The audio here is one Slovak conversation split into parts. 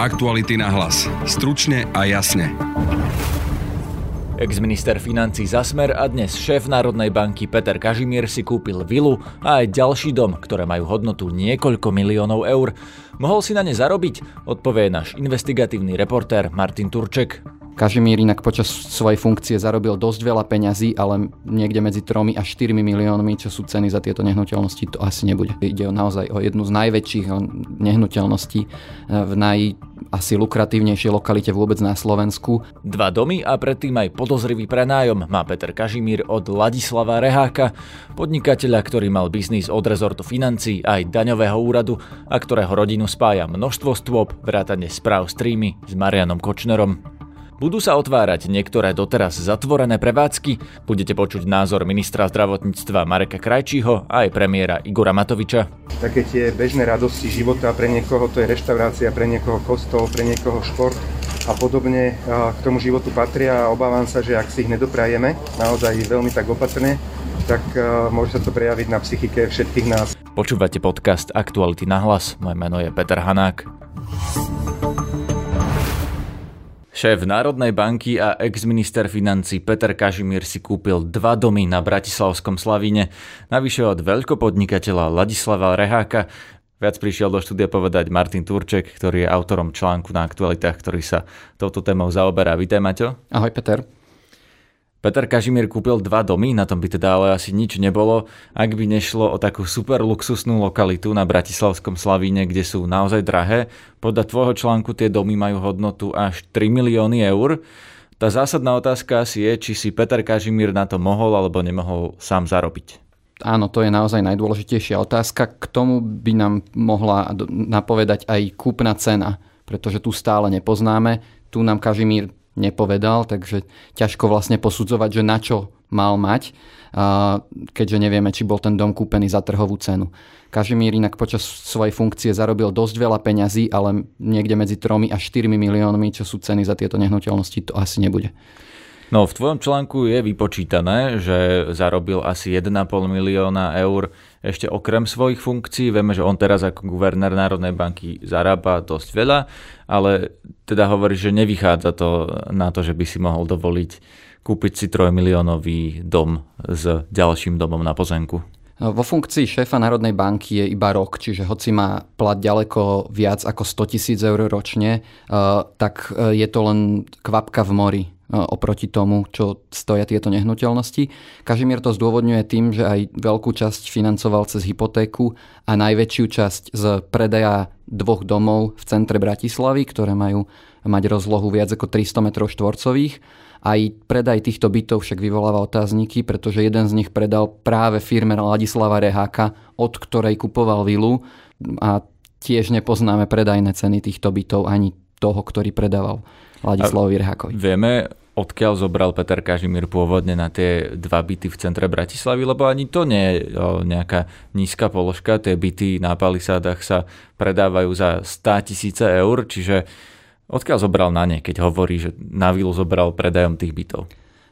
Aktuality na hlas. Stručne a jasne. Ex-minister financí Zasmer a dnes šéf Národnej banky Peter Kažimier si kúpil vilu a aj ďalší dom, ktoré majú hodnotu niekoľko miliónov eur. Mohol si na ne zarobiť? Odpovie náš investigatívny reportér Martin Turček. Kažimír inak počas svojej funkcie zarobil dosť veľa peňazí, ale niekde medzi 3 a 4 miliónmi, čo sú ceny za tieto nehnuteľnosti, to asi nebude. Ide naozaj o jednu z najväčších nehnuteľností v naj asi lukratívnejšej lokalite vôbec na Slovensku. Dva domy a predtým aj podozrivý prenájom má Peter Kažimír od Ladislava Reháka, podnikateľa, ktorý mal biznis od rezortu financí aj daňového úradu a ktorého rodinu spája množstvo stôp, vrátane správ streamy s Marianom Kočnerom. Budú sa otvárať niektoré doteraz zatvorené prevádzky, budete počuť názor ministra zdravotníctva Mareka Krajčího a aj premiéra Igora Matoviča. Také tie bežné radosti života, pre niekoho to je reštaurácia, pre niekoho kostol, pre niekoho šport a podobne k tomu životu patria a obávam sa, že ak si ich nedoprajeme naozaj veľmi tak opatrne, tak môže sa to prejaviť na psychike všetkých nás. Počúvate podcast Aktuality na hlas. Moje meno je Peter Hanák. Šéf Národnej banky a ex-minister financí Peter Kažimír si kúpil dva domy na Bratislavskom Slavíne, navyše od veľkopodnikateľa Ladislava Reháka. Viac prišiel do štúdia povedať Martin Turček, ktorý je autorom článku na aktualitách, ktorý sa touto témou zaoberá. Vítaj, Maťo. Ahoj, Peter. Peter Kažimír kúpil dva domy, na tom by teda ale asi nič nebolo, ak by nešlo o takú super luxusnú lokalitu na Bratislavskom Slavíne, kde sú naozaj drahé. Podľa tvojho článku tie domy majú hodnotu až 3 milióny eur. Tá zásadná otázka asi je, či si Peter Kažimír na to mohol alebo nemohol sám zarobiť. Áno, to je naozaj najdôležitejšia otázka. K tomu by nám mohla napovedať aj kúpna cena, pretože tu stále nepoznáme. Tu nám Kažimír nepovedal, takže ťažko vlastne posudzovať, že na čo mal mať, keďže nevieme, či bol ten dom kúpený za trhovú cenu. Kažimír inak počas svojej funkcie zarobil dosť veľa peňazí, ale niekde medzi 3 až 4 miliónmi, čo sú ceny za tieto nehnuteľnosti, to asi nebude. No v tvojom článku je vypočítané, že zarobil asi 1,5 milióna eur ešte okrem svojich funkcií. Vieme, že on teraz ako guvernér Národnej banky zarába dosť veľa, ale teda hovorí, že nevychádza to na to, že by si mohol dovoliť kúpiť si 3 miliónový dom s ďalším domom na pozemku. Vo funkcii šéfa Národnej banky je iba rok, čiže hoci má plat ďaleko viac ako 100 tisíc eur ročne, eh, tak eh, je to len kvapka v mori oproti tomu, čo stoja tieto nehnuteľnosti. Kažimier to zdôvodňuje tým, že aj veľkú časť financoval cez hypotéku a najväčšiu časť z predaja dvoch domov v centre Bratislavy, ktoré majú mať rozlohu viac ako 300 m štvorcových. Aj predaj týchto bytov však vyvoláva otázniky, pretože jeden z nich predal práve firme Ladislava Reháka, od ktorej kupoval vilu a tiež nepoznáme predajné ceny týchto bytov ani toho, ktorý predával Ladislavovi Rehákovi. Vieme, odkiaľ zobral Peter Kažimír pôvodne na tie dva byty v centre Bratislavy, lebo ani to nie je nejaká nízka položka. Tie byty na palisádach sa predávajú za 100 tisíce eur, čiže odkiaľ zobral na ne, keď hovorí, že na vilu zobral predajom tých bytov?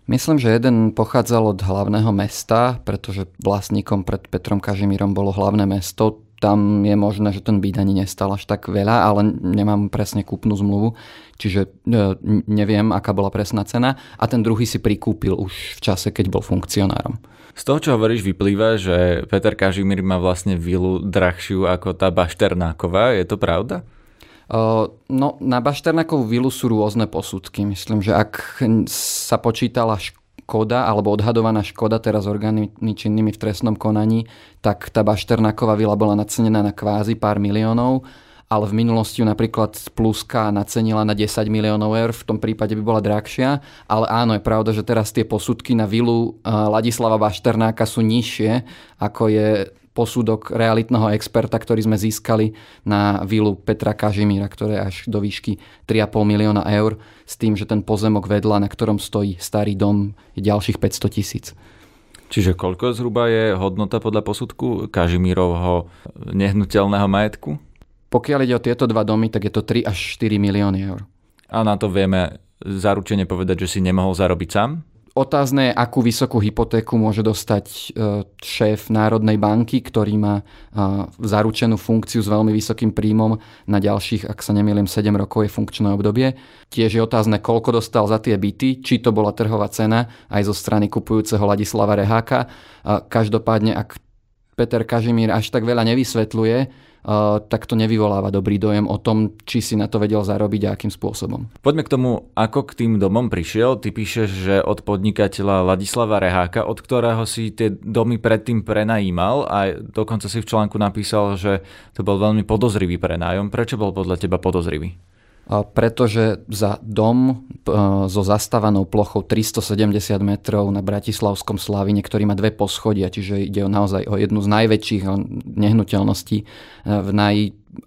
Myslím, že jeden pochádzal od hlavného mesta, pretože vlastníkom pred Petrom Kažimírom bolo hlavné mesto tam je možné, že ten byt ani nestal až tak veľa, ale nemám presne kúpnu zmluvu, čiže e, neviem, aká bola presná cena. A ten druhý si prikúpil už v čase, keď bol funkcionárom. Z toho, čo hovoríš, vyplýva, že Peter Kažimír má vlastne vilu drahšiu ako tá Bašternáková. Je to pravda? Uh, no, na Bašternákovú vilu sú rôzne posudky. Myslím, že ak sa počítala škoda alebo odhadovaná škoda teraz orgánmi činnými v trestnom konaní, tak tá Bašternáková vila bola nacenená na kvázi pár miliónov, ale v minulosti ju napríklad Pluska nacenila na 10 miliónov eur, v tom prípade by bola drahšia, ale áno, je pravda, že teraz tie posudky na vilu Ladislava Bašternáka sú nižšie, ako je posudok realitného experta, ktorý sme získali na vilu Petra Kažimíra, ktoré až do výšky 3,5 milióna eur, s tým, že ten pozemok vedľa, na ktorom stojí starý dom, je ďalších 500 tisíc. Čiže koľko zhruba je hodnota podľa posudku Kažimírovho nehnuteľného majetku? Pokiaľ ide o tieto dva domy, tak je to 3 až 4 milióny eur. A na to vieme zaručene povedať, že si nemohol zarobiť sám? Otázne je, akú vysokú hypotéku môže dostať e, šéf Národnej banky, ktorý má e, zaručenú funkciu s veľmi vysokým príjmom na ďalších, ak sa nemýlim, 7 rokov je funkčné obdobie. Tiež je otázne, koľko dostal za tie byty, či to bola trhová cena aj zo strany kupujúceho Ladislava Reháka. Každopádne, ak Peter Kažimír až tak veľa nevysvetľuje, tak to nevyvoláva dobrý dojem o tom, či si na to vedel zarobiť a akým spôsobom. Poďme k tomu, ako k tým domom prišiel. Ty píšeš, že od podnikateľa Ladislava Reháka, od ktorého si tie domy predtým prenajímal a dokonca si v článku napísal, že to bol veľmi podozrivý prenájom. Prečo bol podľa teba podozrivý? Pretože za dom e, so zastávanou plochou 370 metrov na Bratislavskom Slavine, ktorý má dve poschodia, čiže ide naozaj o jednu z najväčších nehnuteľností e, v naj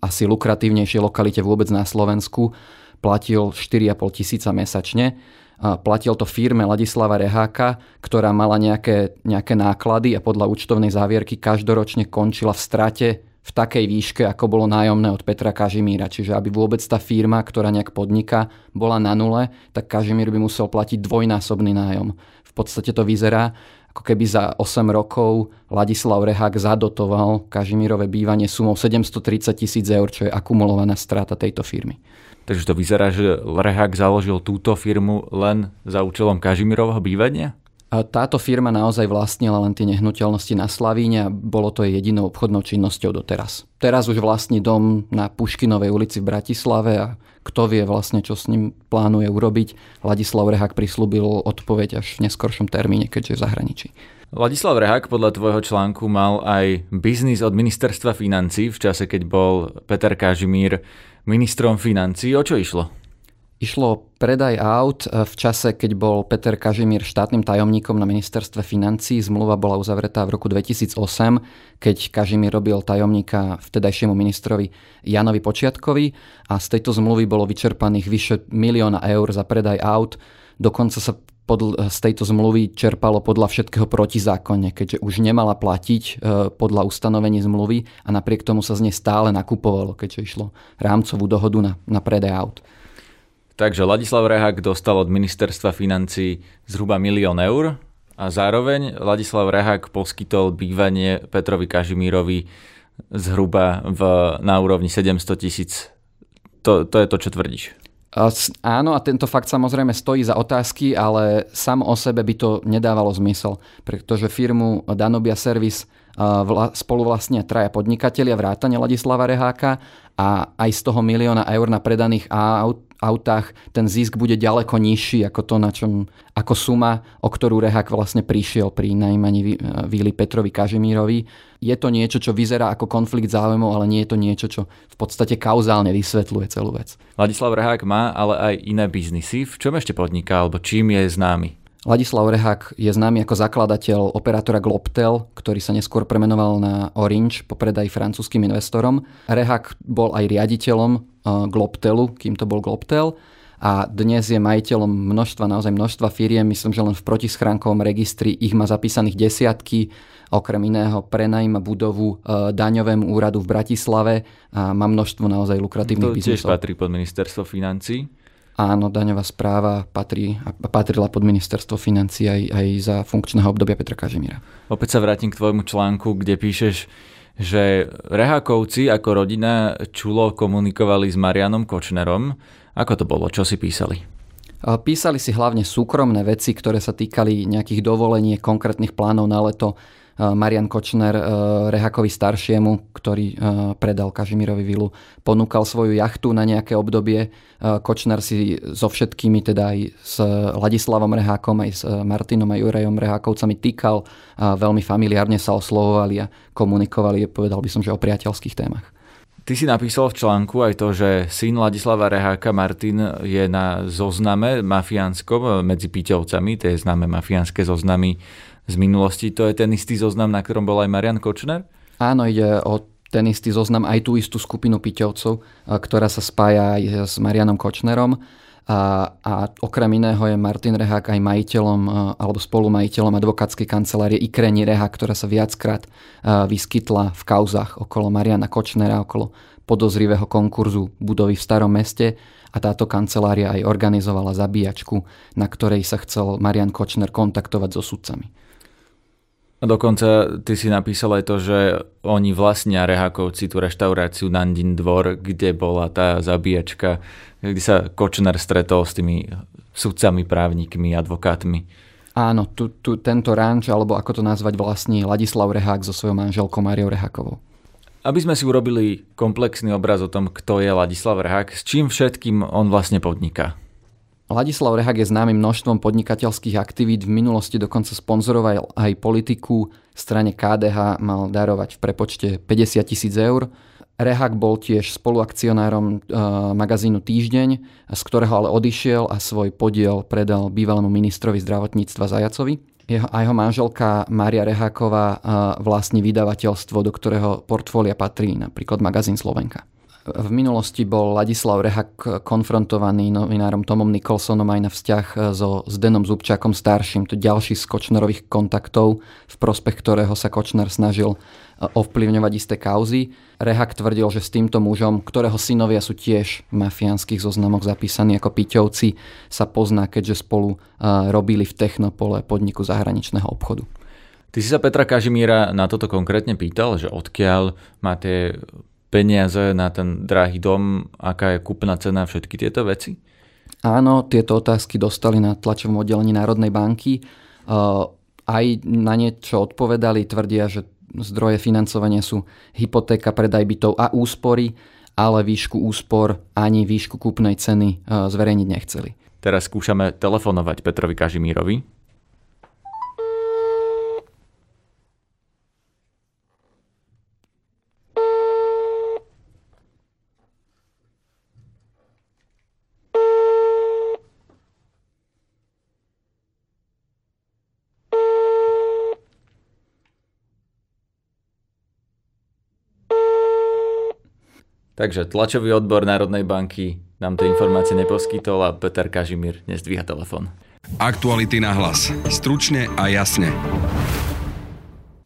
asi lukratívnejšej lokalite vôbec na Slovensku, platil 4,5 tisíca mesačne. Platil to firme Ladislava Reháka, ktorá mala nejaké, nejaké náklady a podľa účtovnej závierky každoročne končila v strate v takej výške, ako bolo nájomné od Petra Kažimíra. Čiže aby vôbec tá firma, ktorá nejak podniká, bola na nule, tak Kažimír by musel platiť dvojnásobný nájom. V podstate to vyzerá, ako keby za 8 rokov Ladislav Rehák zadotoval Kažimírové bývanie sumou 730 tisíc eur, čo je akumulovaná strata tejto firmy. Takže to vyzerá, že Rehák založil túto firmu len za účelom Kažimírovho bývania? Táto firma naozaj vlastnila len tie nehnuteľnosti na Slavíne a bolo to jej jedinou obchodnou činnosťou doteraz. Teraz už vlastní dom na Puškinovej ulici v Bratislave a kto vie vlastne, čo s ním plánuje urobiť. Ladislav Rehák prislúbil odpoveď až v neskoršom termíne, keďže je v zahraničí. Ladislav Rehák podľa tvojho článku mal aj biznis od ministerstva financí v čase, keď bol Peter Kažimír ministrom financí. O čo išlo? Išlo o predaj aut e, v čase, keď bol Peter Kažimír štátnym tajomníkom na ministerstve financí. Zmluva bola uzavretá v roku 2008, keď Kažimír robil tajomníka vtedajšiemu ministrovi Janovi Počiatkovi a z tejto zmluvy bolo vyčerpaných vyše milióna eur za predaj aut. Dokonca sa pod, z tejto zmluvy čerpalo podľa všetkého protizákonne, keďže už nemala platiť e, podľa ustanovení zmluvy a napriek tomu sa z nej stále nakupovalo, keďže išlo rámcovú dohodu na, na predaj aut. Takže Ladislav Rehák dostal od ministerstva financí zhruba milión eur a zároveň Ladislav Rehák poskytol bývanie Petrovi Kažimírovi zhruba v, na úrovni 700 tisíc. To, to je to, čo tvrdíš. Áno, a tento fakt samozrejme stojí za otázky, ale sam o sebe by to nedávalo zmysel, pretože firmu Danobia Service spolu vlastnia traja podnikatelia vrátane Ladislava Reháka a aj z toho milióna eur na predaných aut autách ten zisk bude ďaleko nižší ako to, na čom, ako suma, o ktorú Rehak vlastne prišiel pri najmaní Víli Petrovi Kažimírovi. Je to niečo, čo vyzerá ako konflikt záujmov, ale nie je to niečo, čo v podstate kauzálne vysvetľuje celú vec. Ladislav Rehák má ale aj iné biznisy. V čom ešte podniká, alebo čím je známy? Ladislav Rehák je známy ako zakladateľ operátora Globtel, ktorý sa neskôr premenoval na Orange po predaji francúzským investorom. Rehák bol aj riaditeľom eh, Globtelu, kým to bol Globtel a dnes je majiteľom množstva, naozaj množstva firiem. Myslím, že len v protischránkovom registri ich má zapísaných desiatky. Okrem iného prenajíma budovu eh, daňovému úradu v Bratislave a má množstvo naozaj lukratívnych biznisov. To tiež patrí pod ministerstvo financí. Áno, daňová správa patrí, patrila pod ministerstvo financí aj, aj za funkčného obdobia Petra Kažimíra. Opäť sa vrátim k tvojmu článku, kde píšeš, že Rehákovci ako rodina čulo komunikovali s Marianom Kočnerom. Ako to bolo? Čo si písali? Písali si hlavne súkromné veci, ktoré sa týkali nejakých dovolení, konkrétnych plánov na leto Marian Kočner eh, Rehakovi staršiemu, ktorý eh, predal Kažimirovi vilu, ponúkal svoju jachtu na nejaké obdobie. Kočner si so všetkými, teda aj s Ladislavom Rehákom, aj s Martinom a Jurajom Rehákovcami týkal. Veľmi familiárne sa oslovovali a komunikovali, povedal by som, že o priateľských témach. Ty si napísal v článku aj to, že syn Ladislava Reháka Martin je na zozname mafiánskom medzi Piťovcami, tie známe mafiánske zoznamy z minulosti. To je ten istý zoznam, na ktorom bol aj Marian Kočner? Áno, ide o ten istý zoznam, aj tú istú skupinu Piťovcov, ktorá sa spája aj s Marianom Kočnerom. A, a okrem iného je Martin Rehák aj majiteľom alebo spolumajiteľom advokátskej kancelárie Ikreni Rehák, ktorá sa viackrát vyskytla v kauzach okolo Mariana Kočnera, okolo podozrivého konkurzu budovy v starom meste a táto kancelária aj organizovala zabíjačku, na ktorej sa chcel Marian Kočner kontaktovať so sudcami. A dokonca ty si napísal aj to, že oni vlastnia Rehakovci tú reštauráciu Nandin dvor, kde bola tá zabíjačka, kde sa Kočner stretol s tými sudcami, právnikmi, advokátmi. Áno, tu, tu, tento ranč, alebo ako to nazvať vlastní Ladislav Rehák so svojou manželkou Mariou Rehákovou. Aby sme si urobili komplexný obraz o tom, kto je Ladislav Rehák, s čím všetkým on vlastne podniká. Ladislav Rehák je známy množstvom podnikateľských aktivít, v minulosti dokonca sponzoroval aj politiku, strane KDH mal darovať v prepočte 50 tisíc eur. Rehák bol tiež spoluakcionárom e, magazínu Týždeň, z ktorého ale odišiel a svoj podiel predal bývalému ministrovi zdravotníctva Zajacovi. Jeho, a jeho manželka Mária Reháková e, vlastní vydavateľstvo, do ktorého portfólia patrí napríklad magazín Slovenka. V minulosti bol Ladislav Rehak konfrontovaný novinárom Tomom Nikolsonom aj na vzťah so Zdenom Zubčákom starším. To ďalší z Kočnerových kontaktov, v prospech ktorého sa Kočner snažil e, ovplyvňovať isté kauzy. Rehak tvrdil, že s týmto mužom, ktorého synovia sú tiež v mafiánskych zoznamoch zapísaní ako Piťovci, sa pozná, keďže spolu e, robili v Technopole podniku zahraničného obchodu. Ty si sa Petra Kažimíra na toto konkrétne pýtal, že odkiaľ má tie peniaze na ten drahý dom, aká je kúpna cena, všetky tieto veci? Áno, tieto otázky dostali na tlačovom oddelení Národnej banky. Aj na niečo odpovedali, tvrdia, že zdroje financovania sú hypotéka, predaj bytov a úspory, ale výšku úspor ani výšku kúpnej ceny zverejniť nechceli. Teraz skúšame telefonovať Petrovi Kažimírovi. Takže tlačový odbor Národnej banky nám tie informácie neposkytol a Peter Kažimír nezdvíha telefón. Aktuality na hlas. Stručne a jasne.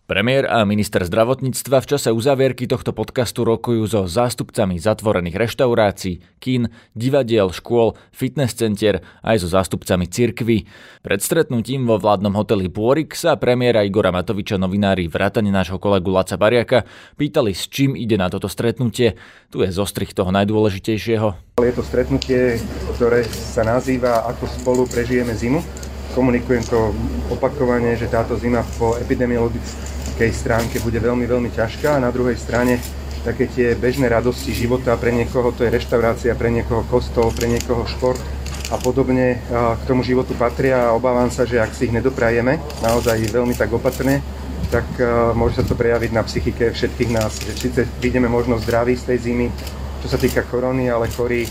Premiér a minister zdravotníctva v čase uzavierky tohto podcastu rokujú so zástupcami zatvorených reštaurácií, kín, divadiel, škôl, fitness centier aj so zástupcami cirkvy. Pred stretnutím vo vládnom hoteli Pôrik sa premiéra Igora Matoviča novinári vrátane nášho kolegu Laca Bariaka pýtali, s čím ide na toto stretnutie. Tu je zostrich toho najdôležitejšieho. Je to stretnutie, ktoré sa nazýva Ako spolu prežijeme zimu. Komunikujem to opakovane, že táto zima po epidemiologickej technickej stránke bude veľmi, veľmi ťažká a na druhej strane také tie bežné radosti života, pre niekoho to je reštaurácia, pre niekoho kostol, pre niekoho šport a podobne k tomu životu patria a obávam sa, že ak si ich nedoprajeme naozaj veľmi tak opatrne, tak môže sa to prejaviť na psychike všetkých nás, že síce vidíme možno zdraví z tej zimy, čo sa týka korony, ale chorí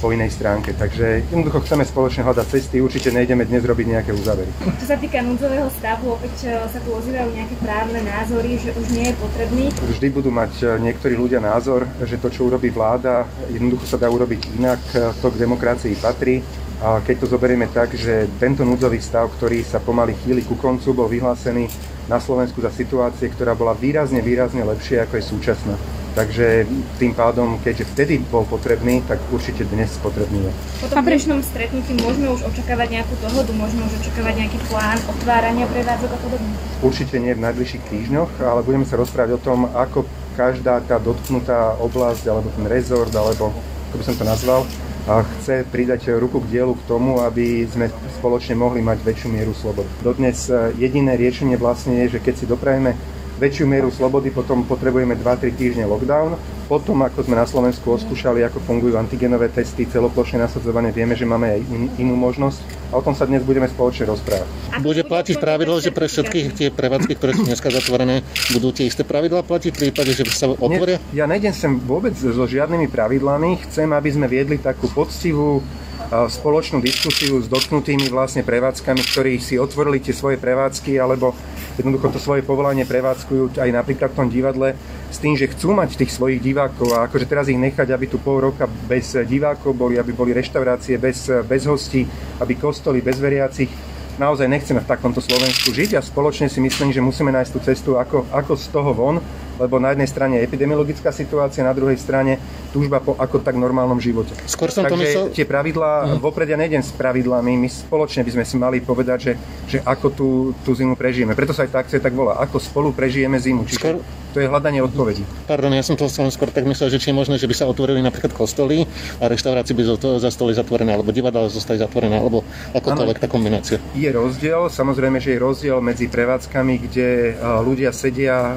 po inej stránke. Takže jednoducho chceme spoločne hľadať cesty, určite nejdeme dnes robiť nejaké uzávery. Čo sa týka núdzového stavu, opäť e, sa tu ozývajú nejaké právne názory, že už nie je potrebný. Vždy budú mať e, niektorí ľudia názor, že to, čo urobí vláda, jednoducho sa dá urobiť inak, e, to k demokracii patrí. A keď to zoberieme tak, že tento núdzový stav, ktorý sa pomaly chýli ku koncu, bol vyhlásený na Slovensku za situácie, ktorá bola výrazne, výrazne lepšia ako je súčasná. Takže tým pádom, keďže vtedy bol potrebný, tak určite dnes potrebný je. Po tom dnešnom stretnutí môžeme už očakávať nejakú dohodu, môžeme už očakávať nejaký plán otvárania prevádzok a podobne? Určite nie v najbližších týždňoch, ale budeme sa rozprávať o tom, ako každá tá dotknutá oblasť, alebo ten rezort, alebo ako by som to nazval, a chce pridať ruku k dielu k tomu, aby sme spoločne mohli mať väčšiu mieru slobody. Dodnes e, jediné riešenie vlastne je, že keď si doprajeme väčšiu mieru slobody, potom potrebujeme 2-3 týždne lockdown. Potom, ako sme na Slovensku oskúšali, ako fungujú antigenové testy, celoplošné nasadzovanie, vieme, že máme aj in, inú možnosť a o tom sa dnes budeme spoločne rozprávať. Bude platiť pravidlo, že pre všetky tie prevádzky, ktoré sú dneska zatvorené, budú tie isté pravidlá platiť v prípade, že sa otvoria? Nie, ja nejdem sem vôbec so žiadnymi pravidlami. Chcem, aby sme viedli takú poctivú spoločnú diskusiu s dotknutými vlastne prevádzkami, ktorí si otvorili tie svoje prevádzky alebo jednoducho to svoje povolanie prevádzkujú aj napríklad v tom divadle s tým, že chcú mať tých svojich divákov a akože teraz ich nechať, aby tu pol roka bez divákov boli, aby boli reštaurácie bez, bez hostí, aby kostoly bez veriacich. Naozaj nechceme v takomto Slovensku žiť a spoločne si myslím, že musíme nájsť tú cestu, ako, ako z toho von lebo na jednej strane je epidemiologická situácia, na druhej strane túžba po ako tak normálnom živote. Skôr som Takže to myslel... tie pravidlá, uh-huh. vopred ja nejdem s pravidlami, my spoločne by sme si mali povedať, že, že ako tú, tú zimu prežijeme. Preto sa aj tak tak volá, ako spolu prežijeme zimu. Čiže Skôr... to je hľadanie odpovedí. Pardon, ja som to skôr tak myslel, že či je možné, že by sa otvorili napríklad kostoly a reštaurácie by zostali zatvorené, alebo divadla zostali zatvorené, alebo akokoľvek tá kombinácia. Je rozdiel, samozrejme, že je rozdiel medzi prevádzkami, kde ľudia sedia,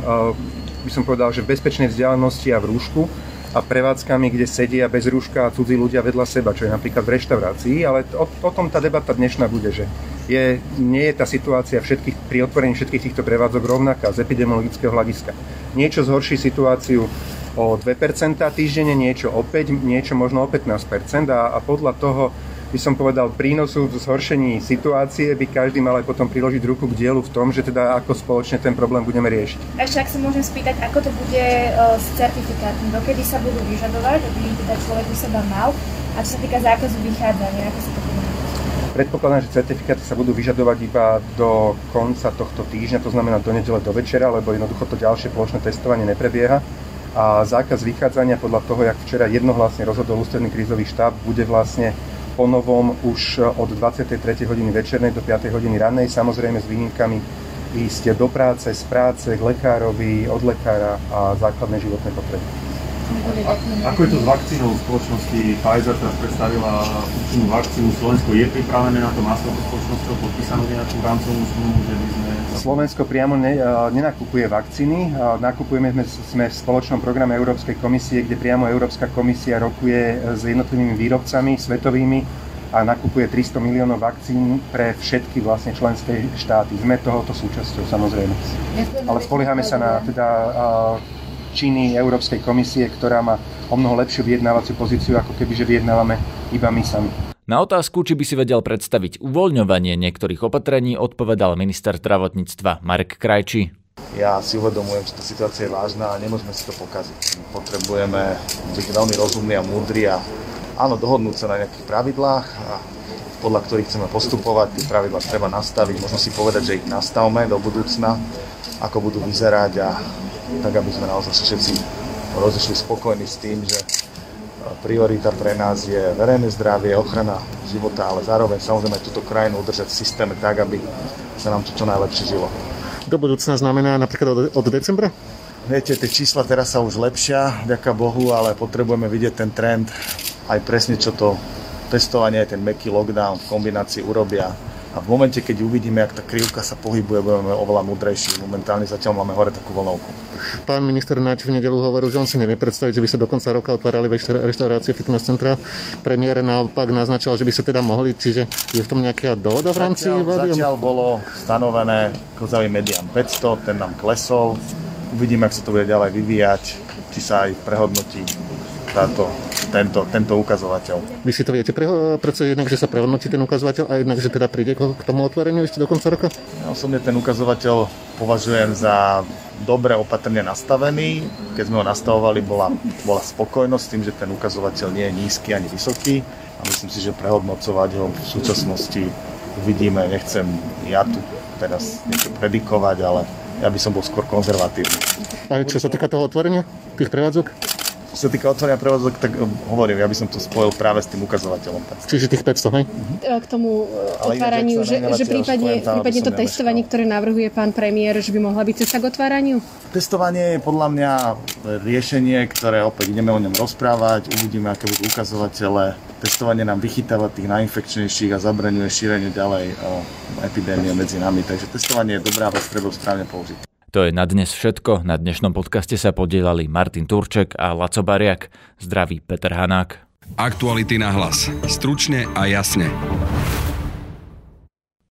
by som povedal, že v bezpečnej vzdialenosti a v rúšku a prevádzkami, kde sedia bez rúška a cudzí ľudia vedľa seba, čo je napríklad v reštaurácii, ale o, o tom tá debata dnešná bude, že je, nie je tá situácia všetkých, pri otvorení všetkých týchto prevádzok rovnaká z epidemiologického hľadiska. Niečo zhorší situáciu o 2% týždenne, niečo o 5, niečo možno o 15% a, a podľa toho by som povedal, prínosu v zhoršení situácie by každý mal aj potom priložiť ruku k dielu v tom, že teda ako spoločne ten problém budeme riešiť. Ešte ak sa môžem spýtať, ako to bude e, s certifikátmi, dokedy sa budú vyžadovať, aby teda človek u seba mal, a čo sa týka zákazu vychádzania, ako sa to bude Predpokladám, že certifikáty sa budú vyžadovať iba do konca tohto týždňa, to znamená do nedele do večera, lebo jednoducho to ďalšie plošné testovanie neprebieha. A zákaz vychádzania podľa toho, jak včera jednohlasne rozhodol ústredný krízový štáb, bude vlastne ponovom už od 23. hodiny večernej do 5. hodiny rannej, samozrejme s výnimkami ísť do práce, z práce, k lekárovi, od lekára a základné životné potreby. A, ako je to s vakcínou v spoločnosti Pfizer teraz predstavila účinnú vakcínu, Slovensko je pripravené na to, má s spoločnosťou podpísanú nejakú rámcovú zmluvu, že by sme... Slovensko priamo ne, nenakupuje vakcíny, nakupujeme sme, sme v spoločnom programe Európskej komisie, kde priamo Európska komisia rokuje s jednotlivými výrobcami svetovými a nakupuje 300 miliónov vakcín pre všetky vlastne členské štáty. Sme tohoto súčasťou samozrejme. Ale spoliehame sa na teda činy Európskej komisie, ktorá má o mnoho lepšiu vyjednávaciu pozíciu, ako keby že vyjednávame iba my sami. Na otázku, či by si vedel predstaviť uvoľňovanie niektorých opatrení, odpovedal minister zdravotníctva Marek Krajčí. Ja si uvedomujem, že tá situácia je vážna a nemôžeme si to pokaziť. Potrebujeme byť veľmi rozumní a múdri a áno, dohodnúť sa na nejakých pravidlách a podľa ktorých chceme postupovať. Tie pravidlá treba nastaviť, možno si povedať, že ich nastavme do budúcna, ako budú vyzerať a tak aby sme naozaj všetci rozešli spokojní s tým, že priorita pre nás je verejné zdravie, ochrana života, ale zároveň samozrejme túto krajinu udržať v systéme tak, aby sa nám to čo najlepšie žilo. Do budúcna znamená napríklad od, decembra? Viete, tie čísla teraz sa už lepšia, ďaká Bohu, ale potrebujeme vidieť ten trend, aj presne čo to testovanie, ten meký lockdown v kombinácii urobia a v momente, keď uvidíme, ak tá krivka sa pohybuje, budeme oveľa múdrejší. Momentálne zatiaľ máme hore takú vlnovku. Pán minister Nač v nedelu hovoril, že on si nevie predstaviť, že by sa do konca roka otvárali reštaurácie, fitness centra. Premiér naopak naznačil, že by sa teda mohli, čiže je v tom nejaká dohoda v rámci zatiaľ, Zatiaľ bolo stanovené kozavý median 500, ten nám klesol. Uvidíme, ak sa to bude ďalej vyvíjať, či sa aj prehodnotí táto tento, tento ukazovateľ. Vy si to viete predsa jednak, že sa prehodnotí ten ukazovateľ a jednak, že teda príde k tomu otvoreniu ešte do konca roka? Ja osobne ten ukazovateľ považujem za dobre opatrne nastavený. Keď sme ho nastavovali, bola, bola spokojnosť s tým, že ten ukazovateľ nie je nízky ani vysoký a myslím si, že prehodnocovať ho v súčasnosti uvidíme. Nechcem ja tu teraz niečo predikovať, ale ja by som bol skôr konzervatívny. A čo sa týka toho otvorenia, tých prevádzok? Čo sa týka otvorenia prevádzok, tak um, hovorím, ja by som to spojil práve s tým ukazovateľom. Čiže tých 500, hej? Uh-huh. K tomu Ale otváraniu, že, že prípadne, prípadne to testovanie, ktoré navrhuje pán premiér, že by mohla byť cesta k otváraniu? Testovanie je podľa mňa riešenie, ktoré opäť ideme o ňom rozprávať, uvidíme, aké budú ukazovatele. Testovanie nám vychytáva tých najinfekčnejších a zabraňuje šírenie ďalej epidémie medzi nami. Takže testovanie je dobrá vec, treba správne použiť. To je na dnes všetko. Na dnešnom podcaste sa podielali Martin Turček a Laco Bariak. Zdraví Peter Hanák. Aktuality na hlas. Stručne a jasne.